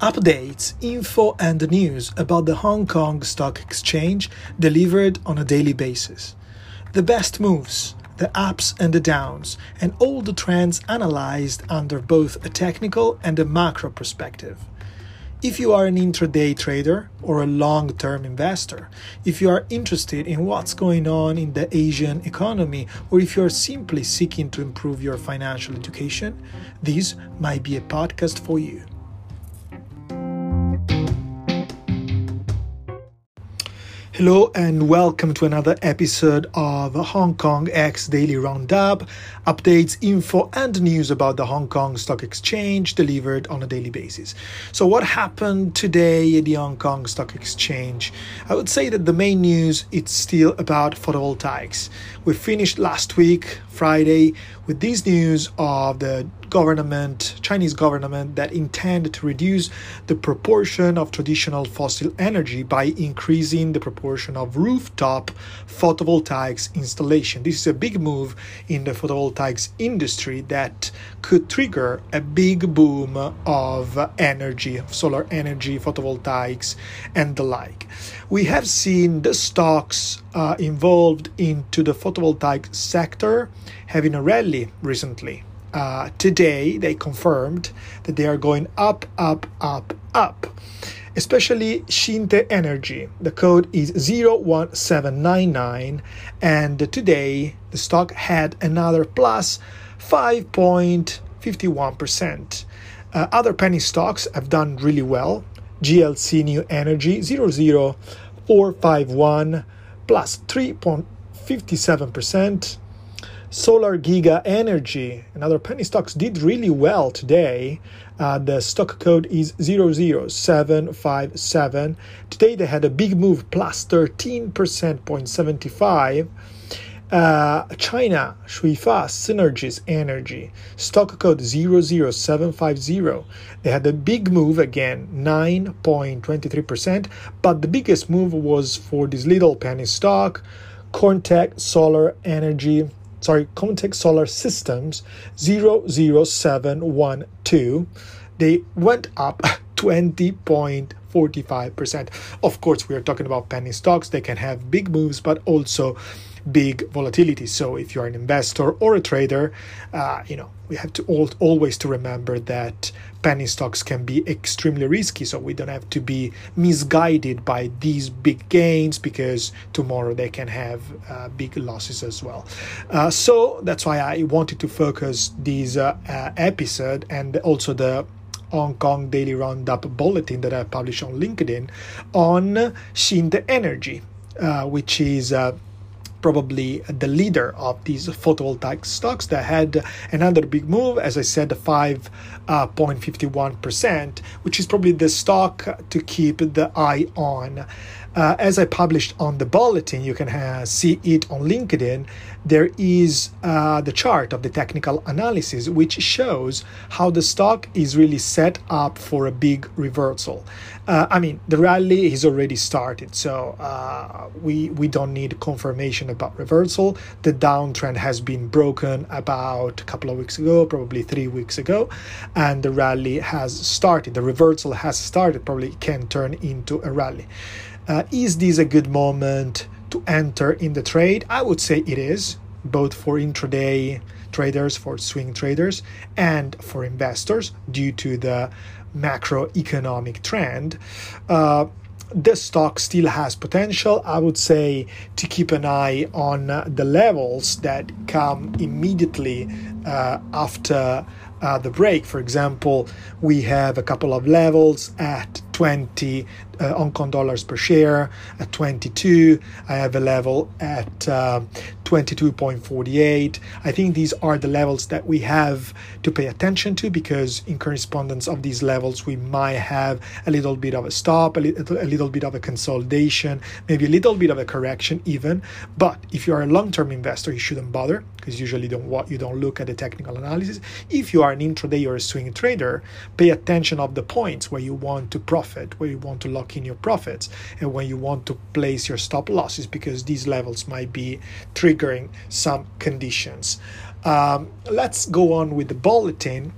updates, info, and news about the Hong Kong Stock Exchange delivered on a daily basis. The best moves, the ups and the downs, and all the trends analyzed under both a technical and a macro perspective. If you are an intraday trader or a long term investor, if you are interested in what's going on in the Asian economy, or if you are simply seeking to improve your financial education, this might be a podcast for you. Hello and welcome to another episode of Hong Kong X Daily Roundup. Updates, info, and news about the Hong Kong Stock Exchange delivered on a daily basis. So, what happened today at the Hong Kong Stock Exchange? I would say that the main news is still about photovoltaics. We finished last week, Friday, with this news of the government, Chinese government, that intend to reduce the proportion of traditional fossil energy by increasing the proportion of rooftop photovoltaics installation. This is a big move in the photovoltaics industry that could trigger a big boom of energy, solar energy, photovoltaics, and the like. We have seen the stocks uh, involved into the photovoltaic sector having a rally recently uh, today they confirmed that they are going up, up, up, up. Especially Xinte Energy. The code is 01799, and today the stock had another plus 5.51%. Uh, other penny stocks have done really well. GLC New Energy 00451 plus 3.57%. Solargiga Energy and other penny stocks did really well today. Uh, the stock code is 00757. Today they had a big move, plus 13%, 0.75. Uh, China, Shuifa Synergies Energy, stock code 00750. They had a big move again, 9.23%, but the biggest move was for this little penny stock, Corntec Solar Energy sorry, Comtec Solar Systems 00712, they went up 20.45%. Of course, we are talking about penny stocks. They can have big moves, but also big volatility. So if you're an investor or a trader, uh, you know we have to all, always to remember that penny stocks can be extremely risky. So we don't have to be misguided by these big gains because tomorrow they can have uh, big losses as well. Uh, so that's why I wanted to focus this uh, uh, episode and also the Hong Kong Daily Roundup bulletin that I published on LinkedIn on Xinte Energy, uh, which is uh, probably the leader of these photovoltaic stocks that had another big move, as I said, 5.51%, uh, which is probably the stock to keep the eye on. Uh, as I published on the bulletin, you can uh, see it on LinkedIn. There is uh, the chart of the technical analysis, which shows how the stock is really set up for a big reversal. Uh, I mean, the rally has already started, so uh, we we don't need confirmation about reversal. The downtrend has been broken about a couple of weeks ago, probably three weeks ago, and the rally has started. The reversal has started. Probably can turn into a rally. Uh, is this a good moment to enter in the trade? I would say it is, both for intraday traders, for swing traders, and for investors due to the macroeconomic trend. Uh, this stock still has potential. I would say to keep an eye on the levels that come immediately uh, after uh, the break. For example, we have a couple of levels at 20 uh, Hong Kong dollars per share, at 22. I have a level at uh, 22.48. I think these are the levels that we have to pay attention to because, in correspondence of these levels, we might have a little bit of a stop, a, little, a little bit of a consolidation, maybe a little bit of a correction, even. But if you are a long term investor, you shouldn't bother because usually don't what you don't look at the technical analysis. If you are an intraday or a swing trader, pay attention of the points where you want to profit, where you want to lock in your profits, and when you want to place your stop losses because these levels might be triggering some conditions. Um, let's go on with the bulletin.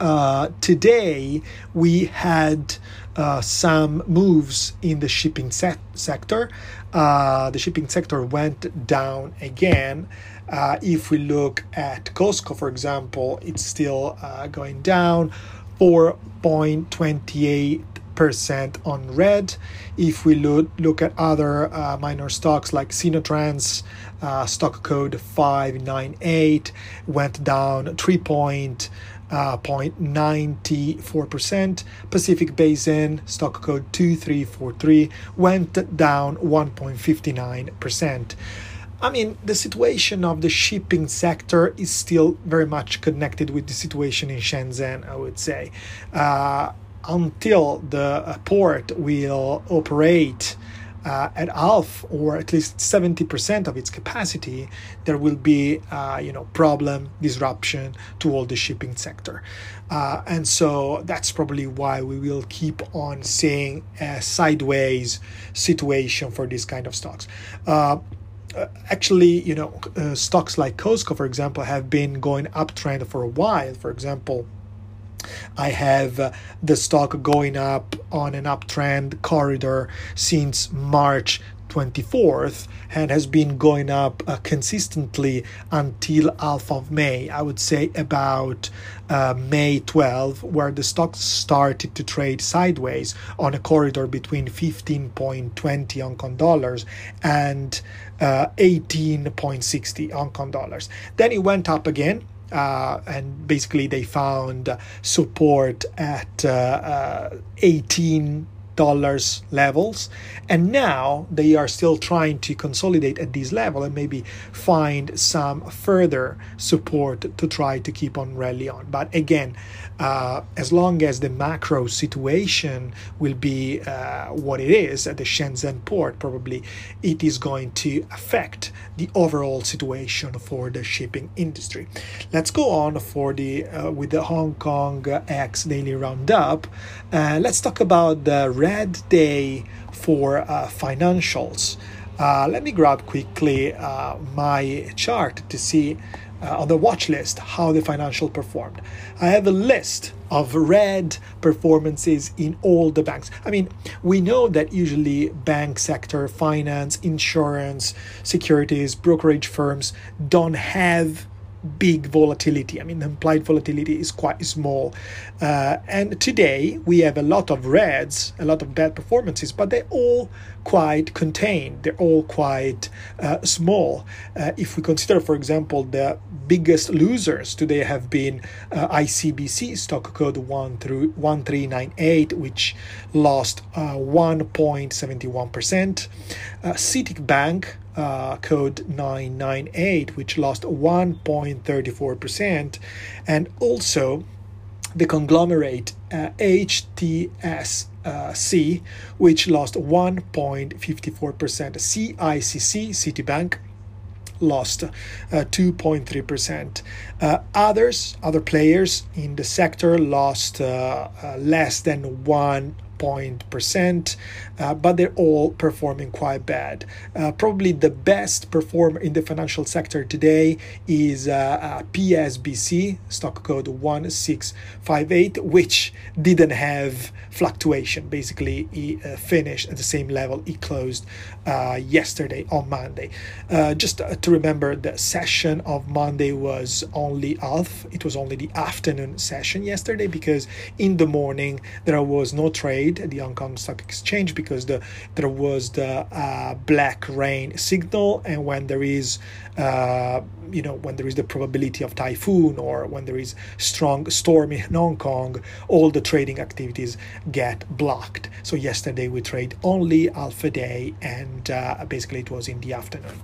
uh, today we had uh, some moves in the shipping se- sector. Uh, the shipping sector went down again. Uh, if we look at COSCO, for example, it's still uh, going down 4.28 percent on red. If we look look at other uh, minor stocks like Sinotrans, uh, stock code 598 went down 3 point. Uh, 0.94%. Pacific Basin, stock code 2343, went down 1.59%. I mean, the situation of the shipping sector is still very much connected with the situation in Shenzhen, I would say. Uh, until the port will operate uh, at half or at least 70% of its capacity, there will be, uh, you know, problem, disruption to all the shipping sector. Uh, and so that's probably why we will keep on seeing a sideways situation for this kind of stocks. Uh, actually, you know, uh, stocks like COSCO, for example, have been going uptrend for a while. For example, I have uh, the stock going up on an uptrend corridor since March 24th and has been going up uh, consistently until half of May. I would say about uh, May 12, where the stock started to trade sideways on a corridor between 15.20 Hong Kong dollars and uh, 18.60 Hong Kong dollars. Then it went up again uh, and basically they found support at uh, uh, 18 dollars levels and now they are still trying to consolidate at this level and maybe find some further support to try to keep on rally on but again uh, as long as the macro situation will be uh, what it is at the Shenzhen port, probably it is going to affect the overall situation for the shipping industry. Let's go on for the uh, with the Hong Kong X daily roundup. Uh, let's talk about the red day for uh, financials. Uh, let me grab quickly my chart to see uh, on the watch list how the financial performed. I have a list of red performances in all the banks. I mean, we know that usually bank sector, finance, insurance, securities, brokerage firms don't have big volatility. I mean, the implied volatility is quite small. Uh, and today we have a lot of reds, a lot of bad performances, but they're all quite contained. They're all quite uh, small. Uh, if we consider, for example, the biggest losers today have been uh, ICBC stock code one through 1398, which lost 1.71%. Uh, uh, CITIC Bank uh, code 998, which lost 1.34%, and also the conglomerate uh, HTSC, which lost 1.54%. CICC, Citibank, lost uh, 2.3%. Uh, others, other players in the sector lost uh, uh less than 1 point percent, uh, but they're all performing quite bad. Uh, probably the best performer in the financial sector today is uh, uh PSBC, stock code 1658, which didn't have fluctuation. Basically, it uh, finished at the same level it closed uh, yesterday on Monday. just to remember, the session of Monday was only half, it was only the afternoon session yesterday because in the morning there was no trade at the Hong Kong Stock Exchange because the there was the uh, black rain signal, and when there is uh, you know when there is the probability of typhoon or when there is strong storm in Hong Kong, all the trading activities get blocked. So yesterday we trade only half a day, and uh, basically it was in the afternoon.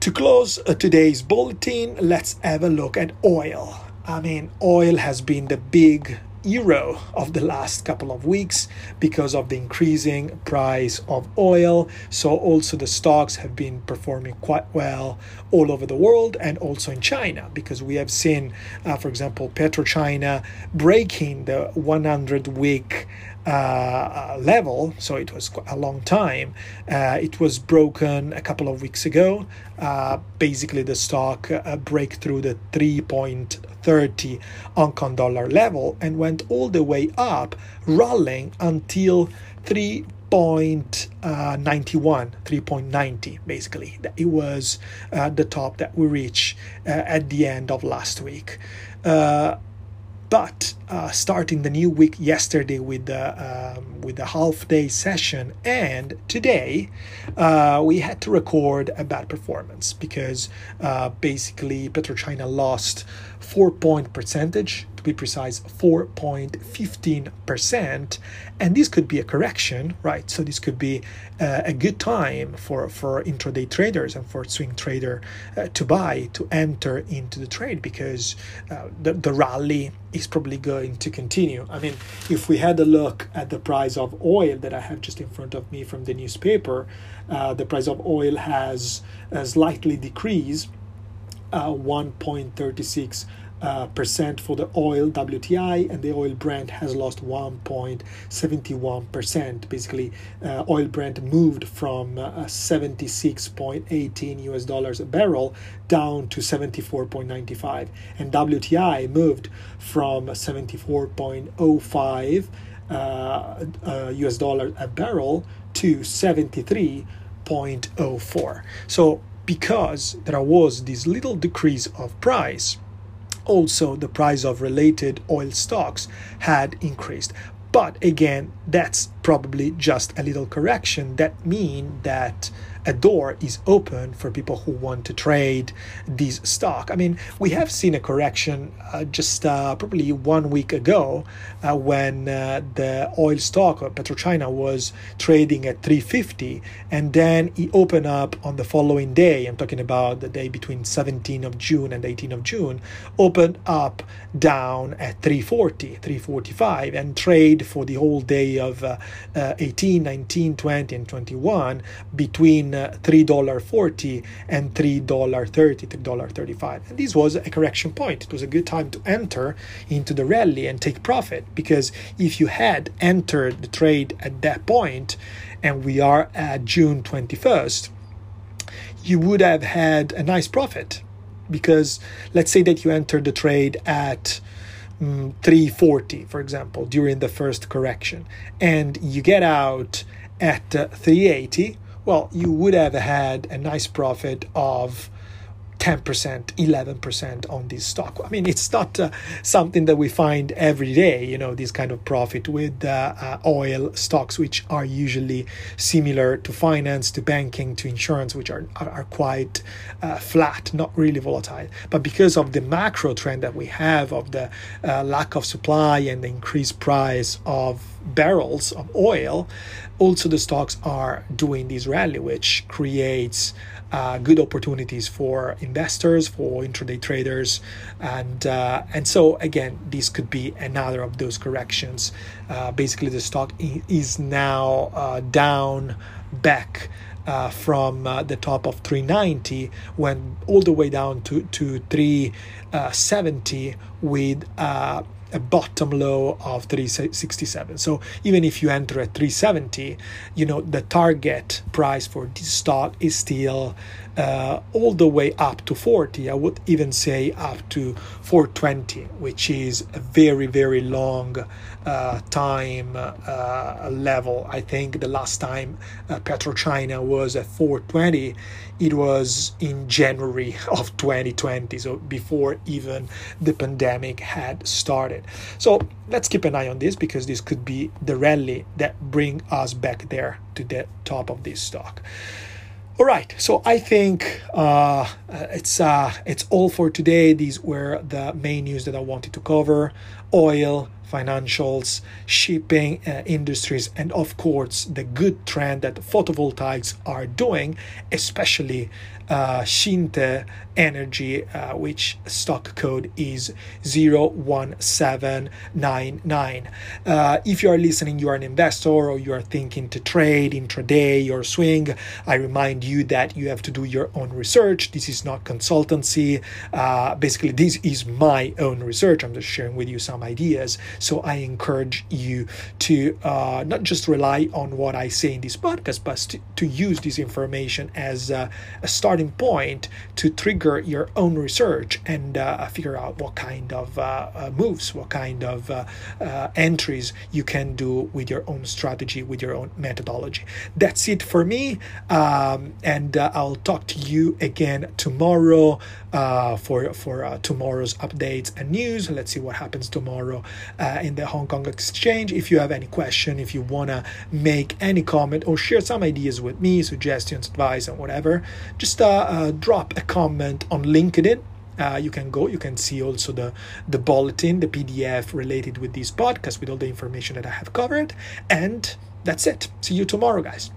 To close uh, today's bulletin, let's have a look at oil. I mean, oil has been the big hero of the last couple of weeks because of the increasing price of oil. So, also the stocks have been performing quite well all over the world and also in China because we have seen, uh, for example, PetroChina breaking the 100 week uh, level, so it was a long time. Uh, it was broken a couple of weeks ago. Uh, basically, the stock uh, break through the 3.30 Hong Kong dollar level and went all the way up, rolling until 3. 3.91, 3.90 basically. That it was uh, the top that we reached uh, at the end of last week. Uh, but uh, starting the new week yesterday with the um, with the half day session. And today uh, we had to record a bad performance because uh, basically PetroChina lost four point percentage to be precise 4.15% and this could be a correction right? So this could be uh, a good time for for intraday traders and for swing trader uh, to buy to enter into the trade because uh, the, the rally is probably going to continue. I mean if we had a look at the price of oil that i have just in front of me from the newspaper uh, the price of oil has slightly decreased uh, 1.36 uh, percent for the oil WTI, and the oil Brent has lost 1.71 percent. Basically, uh, oil Brent moved from uh, 76.18 US dollars a barrel down to 74.95, and WTI moved from 74.05 uh, US uh, dollar a barrel to 73.04. So because there was this little decrease of price. Also the price of related oil stocks had increased. But again that's probably just a little correction. That mean that a door is open for people who want to trade this stock. I mean, we have seen a correction uh, just uh, probably one week ago uh, when uh, the oil stock of PetroChina was trading at 350 and then it opened up on the following day. I'm talking about the day between 17th of June and 18th of June, opened up down at 340, 345 and trade for the whole day of uh, uh, 18, 19, 20 and 21 between $3.40 and $3.30, $3.35. And this was a correction point. It was a good time to enter into the rally and take profit because if you had entered the trade at that point, and we are at June 21st, you would have had a nice profit because let's say that you entered the trade at um, 340 for example during the first correction and you get out at uh, 380 well, you would have had a nice profit of 10%, 11% on this stock. I mean, it's not uh, something that we find every day, you know, this kind of profit with uh, uh, oil stocks, which are usually similar to finance, to banking, to insurance, which are, are, are quite uh, flat, not really volatile. But because of the macro trend that we have of the uh, lack of supply and the increased price of barrels of oil, also the stocks are doing this rally, which creates uh, good opportunities for investors, for intraday traders, and uh, and so again, this could be another of those corrections. Uh, basically, the stock is now uh, down back. Uh, from uh, the top of 390 went all the way down to, to 370 with a bottom low of 367 so even if you enter at 370 you know the target price for this stock is still uh, all the way up to 40 i would even say up to 420 which is a very very long uh, time uh, level. I think the last time uh, petrochina was at 420 it was in january of 2020 so before even the pandemic had started. So let's keep an eye on this because this could be the rally that bring us back there to the top of this stock all right, so I think uh, it's uh, it's all for today. These were the main news that I wanted to cover: oil, financials, shipping uh, industries, and of course the good trend that photovoltaics are doing, especially uh, Xinte Energy, uh, which stock code is 01799. Uh, if you are listening, you are an investor or you are thinking to trade intraday or swing, I remind you that you have to do your own research. This is not consultancy. Uh, basically, this is my own research. I'm just sharing with you some ideas. So I encourage you to uh, not just rely on what I say in this podcast, but to, to use this information as a, a starting point to trigger your own research and uh, figure out what kind of uh, uh moves, what kind of uh, uh, entries you can do with your own strategy, with your own methodology. That's it for me, um, and I'll talk to you again tomorrow for for tomorrow's updates and news. Let's see what happens tomorrow Uh, in the Hong Kong Exchange. If you have any question, if you wanna make any comment or share some ideas with me, suggestions, advice, and whatever, just uh, uh, drop a comment comment on LinkedIn. Uh, you can go you can see also the the bulletin the pdf related with this podcast with all the information that i have covered and that's it see you tomorrow guys